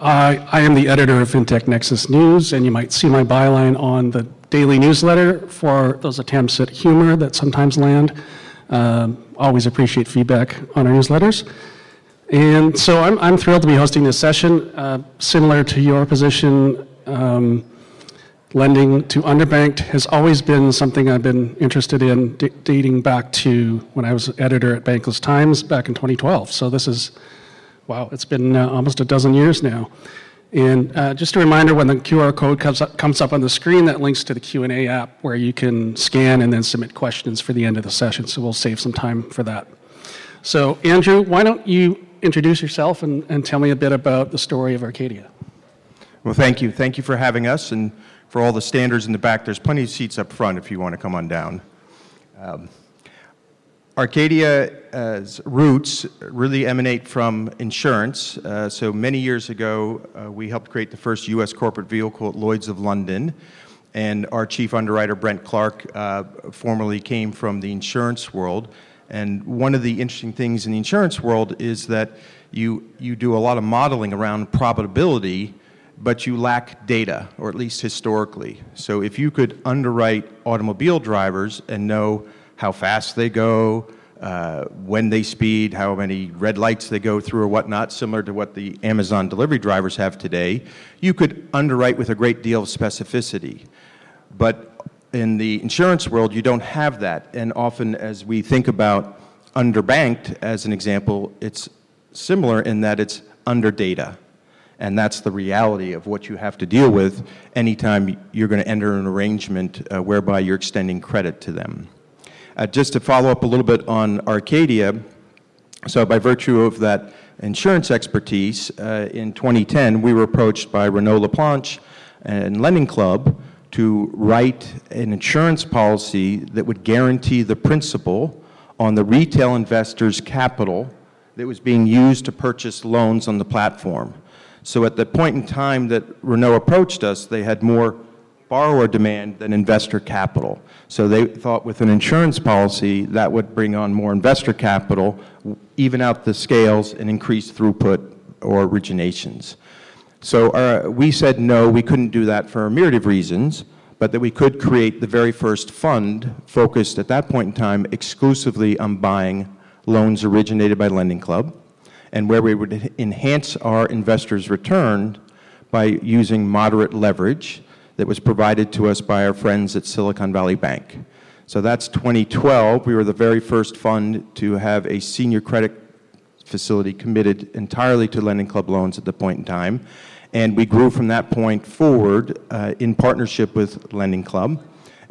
I, I am the editor of FinTech Nexus News, and you might see my byline on the daily newsletter for those attempts at humor that sometimes land. Um, always appreciate feedback on our newsletters. And so I'm, I'm thrilled to be hosting this session. Uh, similar to your position, um, lending to underbanked has always been something I've been interested in, d- dating back to when I was editor at Bankless Times back in 2012. So this is wow, it's been uh, almost a dozen years now. And uh, just a reminder, when the QR code comes up, comes up on the screen, that links to the Q&A app where you can scan and then submit questions for the end of the session. So we'll save some time for that. So Andrew, why don't you introduce yourself and, and tell me a bit about the story of Arcadia? Well, thank you. Thank you for having us and for all the standers in the back. There's plenty of seats up front if you want to come on down. Um, Arcadia's roots really emanate from insurance. Uh, so many years ago, uh, we helped create the first U.S. corporate vehicle at Lloyd's of London. And our chief underwriter, Brent Clark, uh, formerly came from the insurance world. And one of the interesting things in the insurance world is that you, you do a lot of modeling around probability, but you lack data, or at least historically. So if you could underwrite automobile drivers and know how fast they go, uh, when they speed, how many red lights they go through or whatnot, similar to what the Amazon delivery drivers have today, you could underwrite with a great deal of specificity. But in the insurance world, you don't have that. And often, as we think about underbanked as an example, it's similar in that it's under data. And that's the reality of what you have to deal with anytime you're going to enter an arrangement uh, whereby you're extending credit to them. Uh, just to follow up a little bit on Arcadia, so by virtue of that insurance expertise, uh, in 2010 we were approached by Renaud Laplanche and Lending Club to write an insurance policy that would guarantee the principal on the retail investor's capital that was being used to purchase loans on the platform. So at the point in time that Renault approached us, they had more borrower demand than investor capital. So they thought with an insurance policy that would bring on more investor capital, even out the scales, and increase throughput or originations. So uh, we said no, we couldn't do that for a myriad of reasons, but that we could create the very first fund focused at that point in time exclusively on buying loans originated by Lending Club, and where we would enhance our investors' return by using moderate leverage that was provided to us by our friends at Silicon Valley Bank. So that's 2012. We were the very first fund to have a senior credit facility committed entirely to lending club loans at the point in time. And we grew from that point forward uh, in partnership with Lending Club.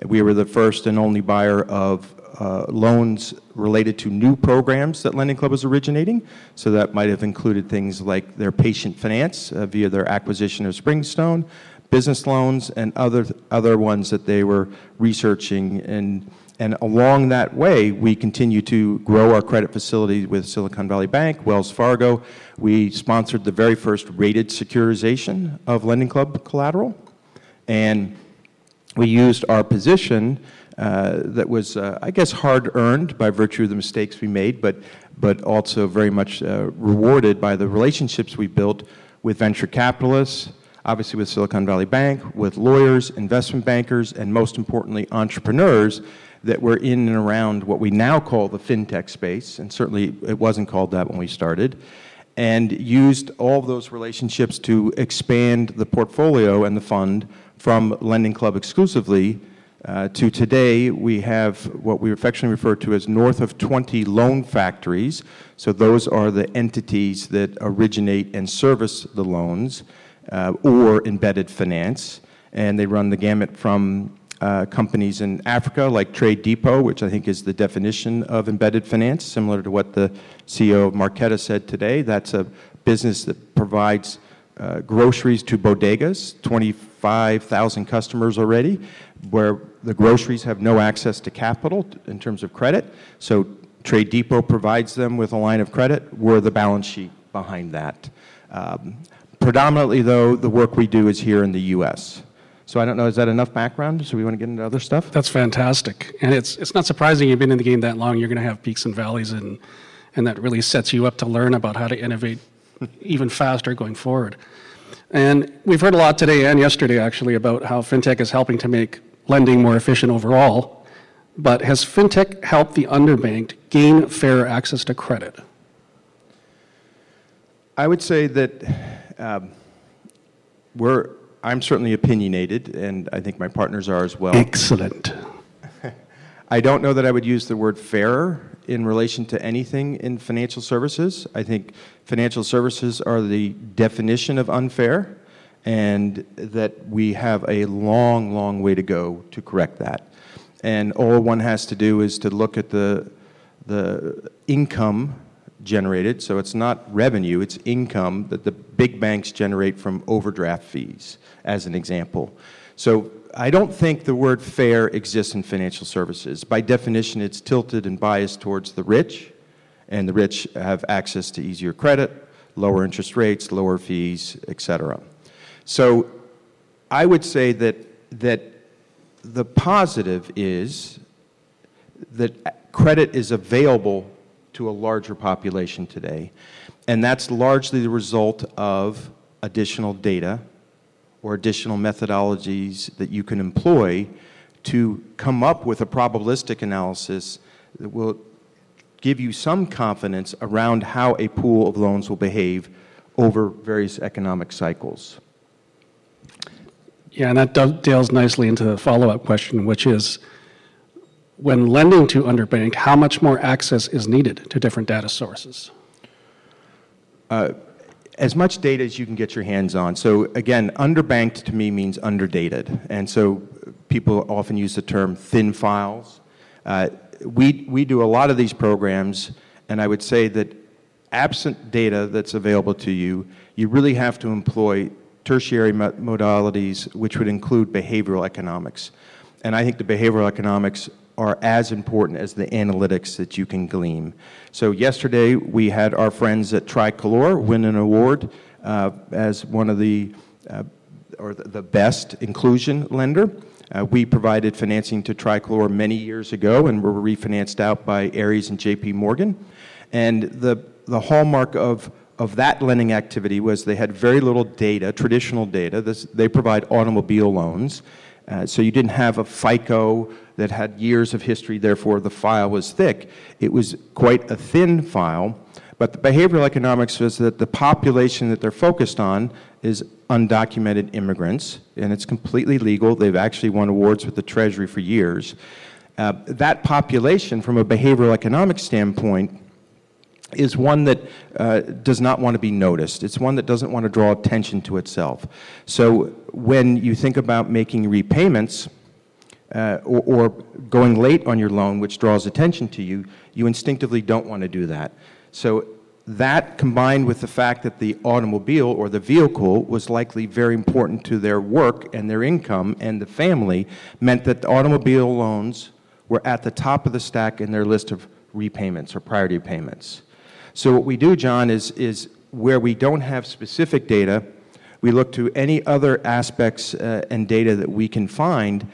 We were the first and only buyer of uh, loans related to new programs that Lending Club was originating. So that might have included things like their patient finance uh, via their acquisition of Springstone, business loans and other, other ones that they were researching. And, and along that way, we continue to grow our credit facility with Silicon Valley Bank, Wells Fargo. We sponsored the very first rated securitization of Lending Club collateral. And we used our position uh, that was, uh, I guess, hard earned by virtue of the mistakes we made, but, but also very much uh, rewarded by the relationships we built with venture capitalists, obviously with Silicon Valley Bank, with lawyers, investment bankers, and most importantly, entrepreneurs that were in and around what we now call the fintech space, and certainly it wasn't called that when we started, and used all those relationships to expand the portfolio and the fund from Lending Club exclusively uh, to today, we have what we affectionately refer to as north of 20 loan factories. So those are the entities that originate and service the loans uh, or embedded finance. And they run the gamut from uh, companies in Africa like Trade Depot, which I think is the definition of embedded finance, similar to what the CEO of Marqeta said today. That's a business that provides uh, groceries to bodegas, 25,000 customers already, where the groceries have no access to capital in terms of credit. So Trade Depot provides them with a line of credit. We're the balance sheet behind that. Um, Predominantly, though, the work we do is here in the U.S. So I don't know, is that enough background? So we want to get into other stuff? That's fantastic. And it's, it's not surprising you've been in the game that long. You're going to have peaks and valleys, and, and that really sets you up to learn about how to innovate even faster going forward. And we've heard a lot today and yesterday, actually, about how fintech is helping to make lending more efficient overall. But has fintech helped the underbanked gain fairer access to credit? I would say that um, we're, I'm certainly opinionated, and I think my partners are as well. Excellent. I don't know that I would use the word fairer in relation to anything in financial services. I think financial services are the definition of unfair, and that we have a long, long way to go to correct that. And all one has to do is to look at the, the income generated. So it's not revenue, it's income that the big banks generate from overdraft fees, as an example. So I don't think the word fair exists in financial services. By definition, it's tilted and biased towards the rich, and the rich have access to easier credit, lower interest rates, lower fees, et cetera. So I would say that, that the positive is that credit is available to a larger population today. And that's largely the result of additional data or additional methodologies that you can employ to come up with a probabilistic analysis that will give you some confidence around how a pool of loans will behave over various economic cycles. Yeah, and that dovetails nicely into the follow up question, which is when lending to underbanked, how much more access is needed to different data sources? Uh, as much data as you can get your hands on. So again, underbanked to me means underdated. And so people often use the term thin files. Uh, we, we do a lot of these programs, and I would say that absent data that's available to you, you really have to employ tertiary modalities, which would include behavioral economics. And I think the behavioral economics are as important as the analytics that you can glean. So yesterday we had our friends at Tricolor win an award uh, as one of the, uh, or the best inclusion lender. Uh, we provided financing to Tricolor many years ago and were refinanced out by Ares and JP Morgan. And the, the hallmark of of that lending activity was they had very little data, traditional data. This, they provide automobile loans. Uh, so you didn't have a FICO that had years of history, therefore the file was thick. It was quite a thin file, but the behavioral economics says that the population that they're focused on is undocumented immigrants, and it's completely legal. They've actually won awards with the Treasury for years. Uh, that population, from a behavioral economic standpoint, is one that uh, does not want to be noticed. It's one that doesn't want to draw attention to itself. So when you think about making repayments uh, or, or, going late on your loan, which draws attention to you, you instinctively don't want to do that. So that combined with the fact that the automobile or the vehicle was likely very important to their work and their income and the family meant that the automobile loans were at the top of the stack in their list of repayments or priority payments. So what we do, John, is, is where we don't have specific data, we look to any other aspects uh, and data that we can find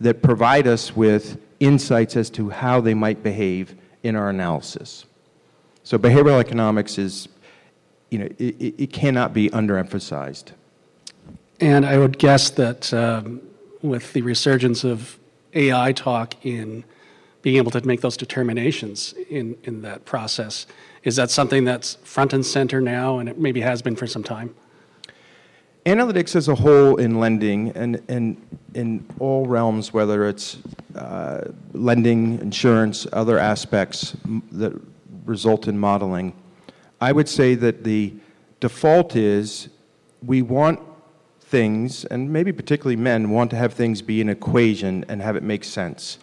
that provide us with insights as to how they might behave in our analysis. So behavioral economics is, you know, it, it cannot be underemphasized. And I would guess that um, with the resurgence of AI talk in being able to make those determinations in, in that process, is that something that's front and center now and it maybe has been for some time? Analytics as a whole in lending and, and in all realms, whether it's uh, lending, insurance, other aspects that result in modeling, I would say that the default is we want things, and maybe particularly men, want to have things be an equation and have it make sense.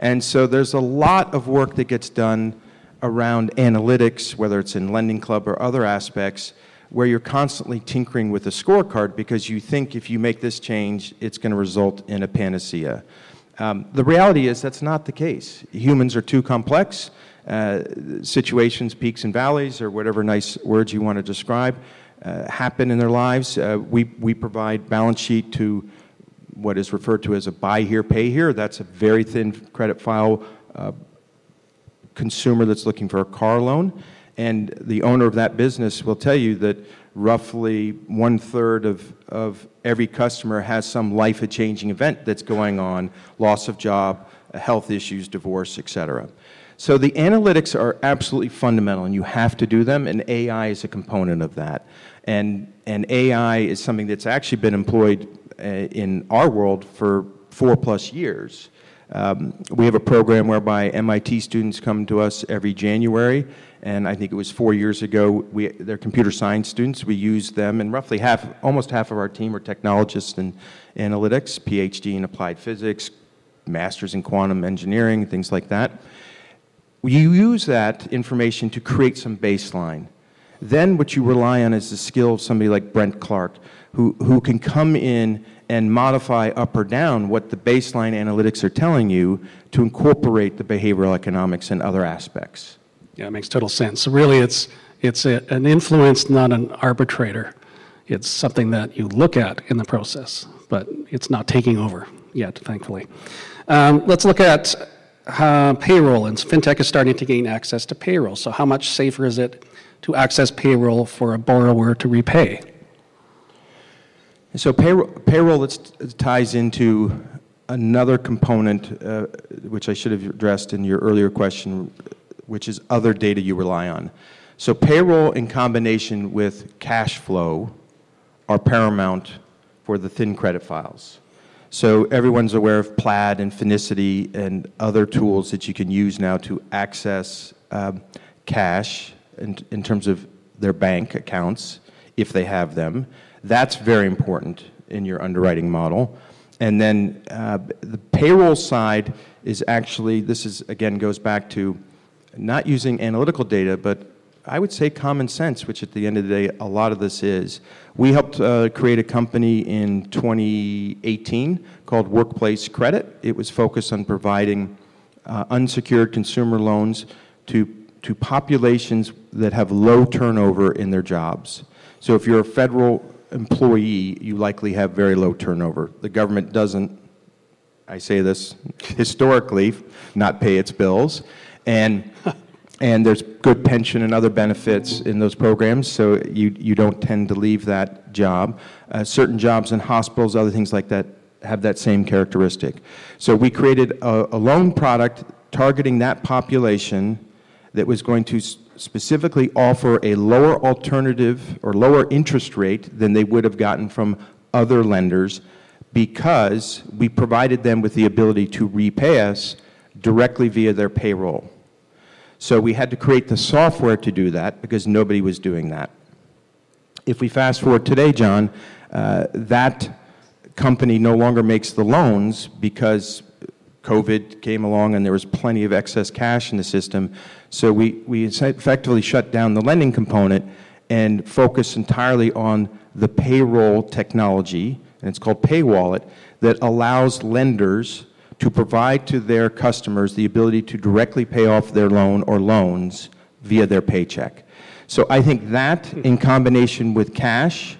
And so there's a lot of work that gets done around analytics, whether it's in Lending Club or other aspects, where you're constantly tinkering with a scorecard because you think if you make this change, it's going to result in a panacea. Um, the reality is that's not the case. Humans are too complex. Uh, situations, peaks and valleys, or whatever nice words you want to describe, uh, happen in their lives. Uh, we, we provide balance sheet to what is referred to as a buy here, pay here. That's a very thin credit file uh, consumer that's looking for a car loan. And the owner of that business will tell you that roughly one third of, of every customer has some life changing event that's going on loss of job, health issues, divorce, et cetera. So the analytics are absolutely fundamental, and you have to do them, and AI is a component of that. And, and AI is something that's actually been employed in our world for four plus years. Um, we have a program whereby MIT students come to us every January, and I think it was four years ago. We, they're computer science students. We use them, and roughly half, almost half of our team are technologists in analytics, PhD in applied physics, masters in quantum engineering, things like that. You use that information to create some baseline. Then what you rely on is the skill of somebody like Brent Clark, who, who can come in and modify up or down what the baseline analytics are telling you to incorporate the behavioral economics and other aspects. Yeah, it makes total sense. So really, it's, it's a, an influence, not an arbitrator. It's something that you look at in the process, but it's not taking over yet, thankfully. Um, let's look at uh, payroll, and fintech is starting to gain access to payroll. So, how much safer is it to access payroll for a borrower to repay? So, payroll, payroll ties into another component, uh, which I should have addressed in your earlier question, which is other data you rely on. So, payroll in combination with cash flow are paramount for the thin credit files. So everyone's aware of Plaid and Finicity and other tools that you can use now to access um, cash in, in terms of their bank accounts, if they have them. That's very important in your underwriting model. And then uh, the payroll side is actually, this is again goes back to not using analytical data, but I would say common sense, which at the end of the day, a lot of this is. We helped uh, create a company in 2018 called Workplace Credit. It was focused on providing uh, unsecured consumer loans to, to populations that have low turnover in their jobs. So if you're a federal employee, you likely have very low turnover. The government doesn't, I say this historically, not pay its bills. And and there's good pension and other benefits in those programs, so you, you don't tend to leave that job. Uh, certain jobs in hospitals, other things like that, have that same characteristic. So we created a, a loan product targeting that population that was going to specifically offer a lower alternative or lower interest rate than they would have gotten from other lenders because we provided them with the ability to repay us directly via their payroll. So we had to create the software to do that because nobody was doing that. If we fast forward today, John, uh, that company no longer makes the loans because COVID came along and there was plenty of excess cash in the system. So we, we effectively shut down the lending component and focused entirely on the payroll technology, and it's called PayWallet, that allows lenders to provide to their customers the ability to directly pay off their loan or loans via their paycheck. So I think that, in combination with cash,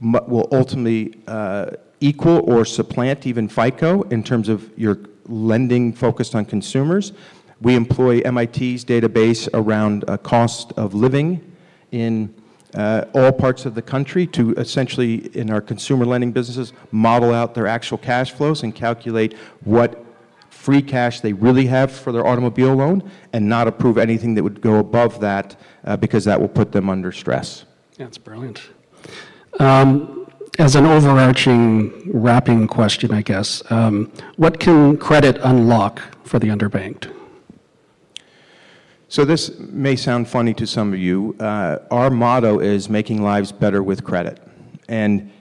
will ultimately uh, equal or supplant even FICO in terms of your lending focused on consumers. We employ MIT's database around uh, cost of living in uh, all parts of the country to essentially, in our consumer lending businesses, model out their actual cash flows and calculate what free cash they really have for their automobile loan and not approve anything that would go above that uh, because that will put them under stress. That's brilliant. Um, as an overarching wrapping question, I guess, um, what can credit unlock for the underbanked? So this may sound funny to some of you. Uh, our motto is making lives better with credit. And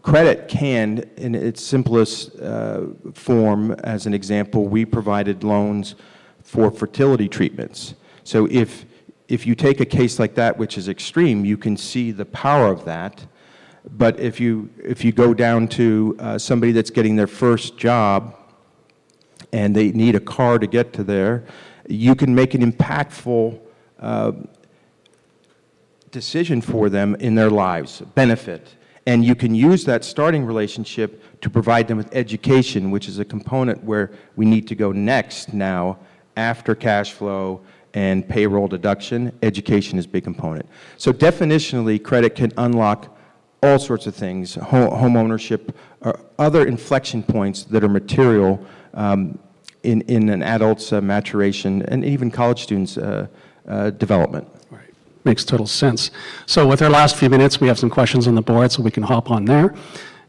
credit can, in its simplest uh, form, as an example, we provided loans for fertility treatments. So if, if you take a case like that, which is extreme, you can see the power of that. But if you, if you go down to uh, somebody that's getting their first job and they need a car to get to there, you can make an impactful uh, decision for them in their lives, benefit. And you can use that starting relationship to provide them with education, which is a component where we need to go next now after cash flow and payroll deduction. Education is a big component. So definitionally, credit can unlock all sorts of things, home, home ownership, or other inflection points that are material um, in, in an adult's uh, maturation and even college students' uh, uh, development. Right. Makes total sense. So with our last few minutes, we have some questions on the board, so we can hop on there.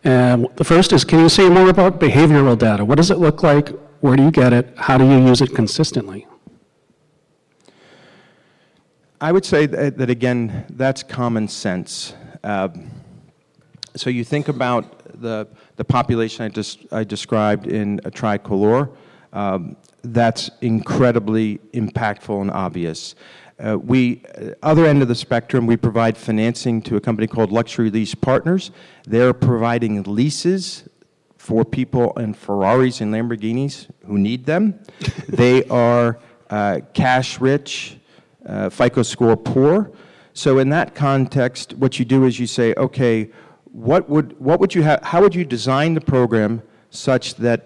And the first is, can you say more about behavioral data? What does it look like? Where do you get it? How do you use it consistently? I would say that, that again, that's common sense. Uh, so you think about the, the population I, just, I described in a tricolor, um, that's incredibly impactful and obvious. Uh, we, uh, other end of the spectrum, we provide financing to a company called Luxury Lease Partners. They're providing leases for people in Ferraris and Lamborghinis who need them. they are uh, cash rich, uh, FICO score poor. So in that context, what you do is you say, okay, what would, what would you have, how would you design the program such that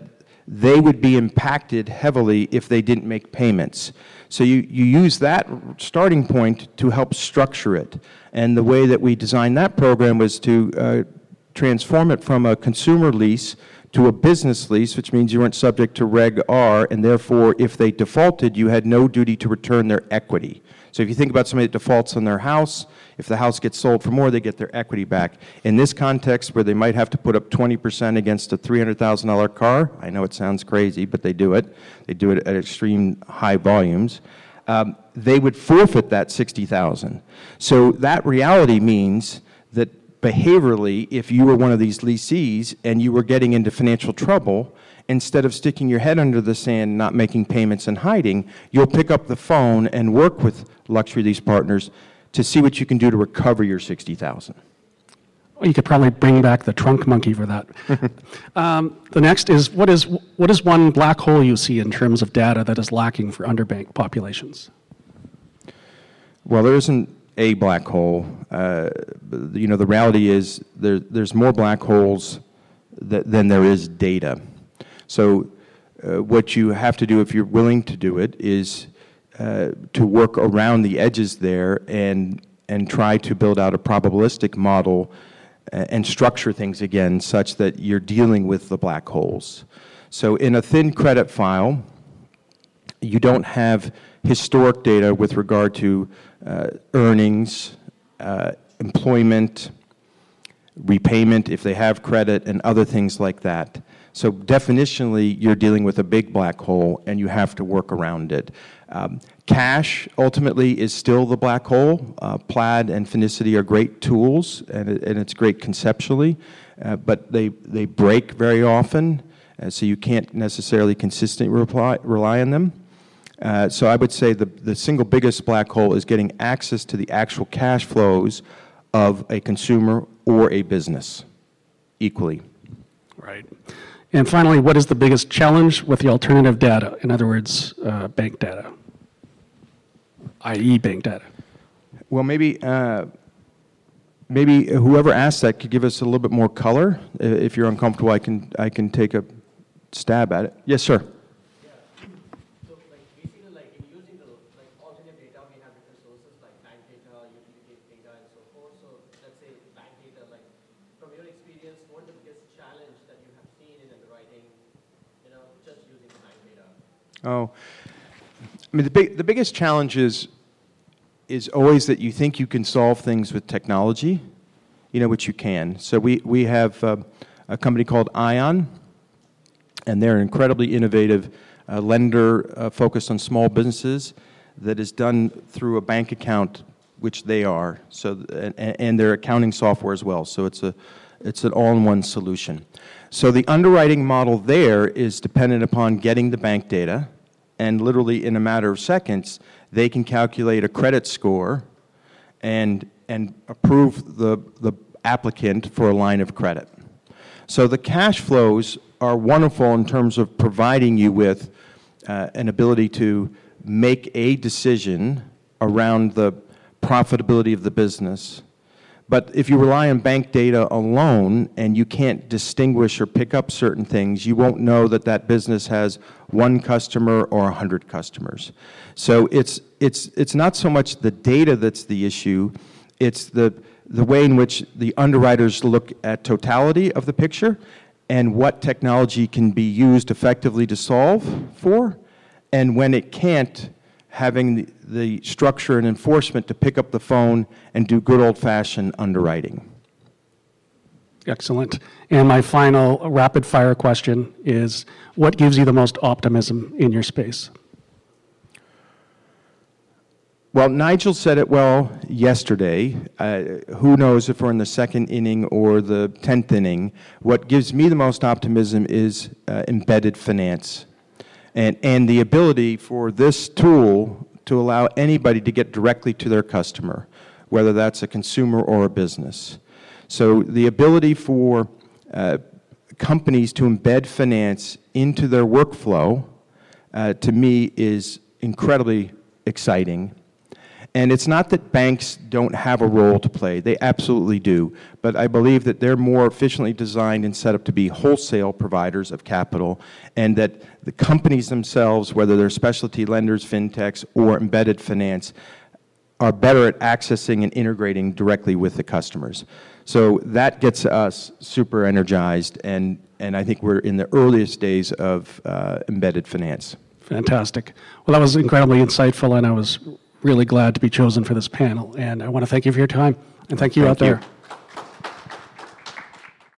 they would be impacted heavily if they didn't make payments? So you, you use that starting point to help structure it. And the way that we designed that program was to uh, transform it from a consumer lease to a business lease, which means you weren't subject to Reg R, and therefore, if they defaulted, you had no duty to return their equity. So if you think about somebody that defaults on their house, if the house gets sold for more, they get their equity back. In this context, where they might have to put up 20% against a $300,000 car, I know it sounds crazy, but they do it. They do it at extreme high volumes. Um, they would forfeit that 60,000. So that reality means that behaviorally, if you were one of these lessees and you were getting into financial trouble, instead of sticking your head under the sand, not making payments and hiding, you'll pick up the phone and work with luxury lease partners to see what you can do to recover your 60,000. Well, you could probably bring back the trunk monkey for that. um, the next is what, is what is one black hole you see in terms of data that is lacking for underbanked populations? Well, there isn't a black hole. Uh, you know, the reality is there, there's more black holes that, than there is data. So, uh, what you have to do if you're willing to do it is to work around the edges there and, and try to build out a probabilistic model uh, and structure things again such that you're dealing with the black holes. So in a thin credit file, you don't have historic data with regard to uh, earnings, uh, employment, repayment if they have credit, and other things like that. So definitionally, you're dealing with a big black hole, and you have to work around it. Um, cash ultimately is still the black hole. Uh, Plaid and Finicity are great tools, and, it, and it's great conceptually, uh, but they, they break very often, uh, so you can't necessarily consistently reply, rely on them. Uh, so I would say the, the single biggest black hole is getting access to the actual cash flows of a consumer or a business equally. Right. And finally, what is the biggest challenge with the alternative data? In other words, uh, bank data i.e. bank data? Well, maybe, uh, maybe whoever asked that could give us a little bit more color. If you're uncomfortable, I can, I can take a stab at it. Yes, sir. Oh, I mean, the, big, the biggest challenge is, is always that you think you can solve things with technology, you know, which you can. So we, we have uh, a company called Ion, and they're an incredibly innovative uh, lender uh, focused on small businesses that is done through a bank account, which they are, so, and, and their accounting software as well. So it's, a, it's an all-in-one solution. So the underwriting model there is dependent upon getting the bank data, and literally in a matter of seconds, they can calculate a credit score and, and approve the, the applicant for a line of credit. So the cash flows are wonderful in terms of providing you with uh, an ability to make a decision around the profitability of the business. But if you rely on bank data alone and you can't distinguish or pick up certain things, you won't know that that business has one customer or 100 customers. So it's, it's, it's not so much the data that's the issue, it's the, the way in which the underwriters look at totality of the picture and what technology can be used effectively to solve for, and when it can't, having the, the structure and enforcement to pick up the phone and do good old-fashioned underwriting. Excellent. And my final rapid fire question is what gives you the most optimism in your space? Well, Nigel said it well yesterday. Uh, who knows if we're in the second inning or the 10th inning? What gives me the most optimism is uh, embedded finance and, and the ability for this tool to allow anybody to get directly to their customer, whether that's a consumer or a business. So the ability for uh, companies to embed finance into their workflow, uh, to me, is incredibly exciting. And it's not that banks don't have a role to play. They absolutely do. But I believe that they're more efficiently designed and set up to be wholesale providers of capital, and that the companies themselves, whether they're specialty lenders, fintechs, or embedded finance, are better at accessing and integrating directly with the customers. So that gets us super energized, and, and I think we're in the earliest days of uh, embedded finance. Fantastic. Well, that was incredibly insightful, and I was really glad to be chosen for this panel. And I want to thank you for your time, and thank you Thank out you. there.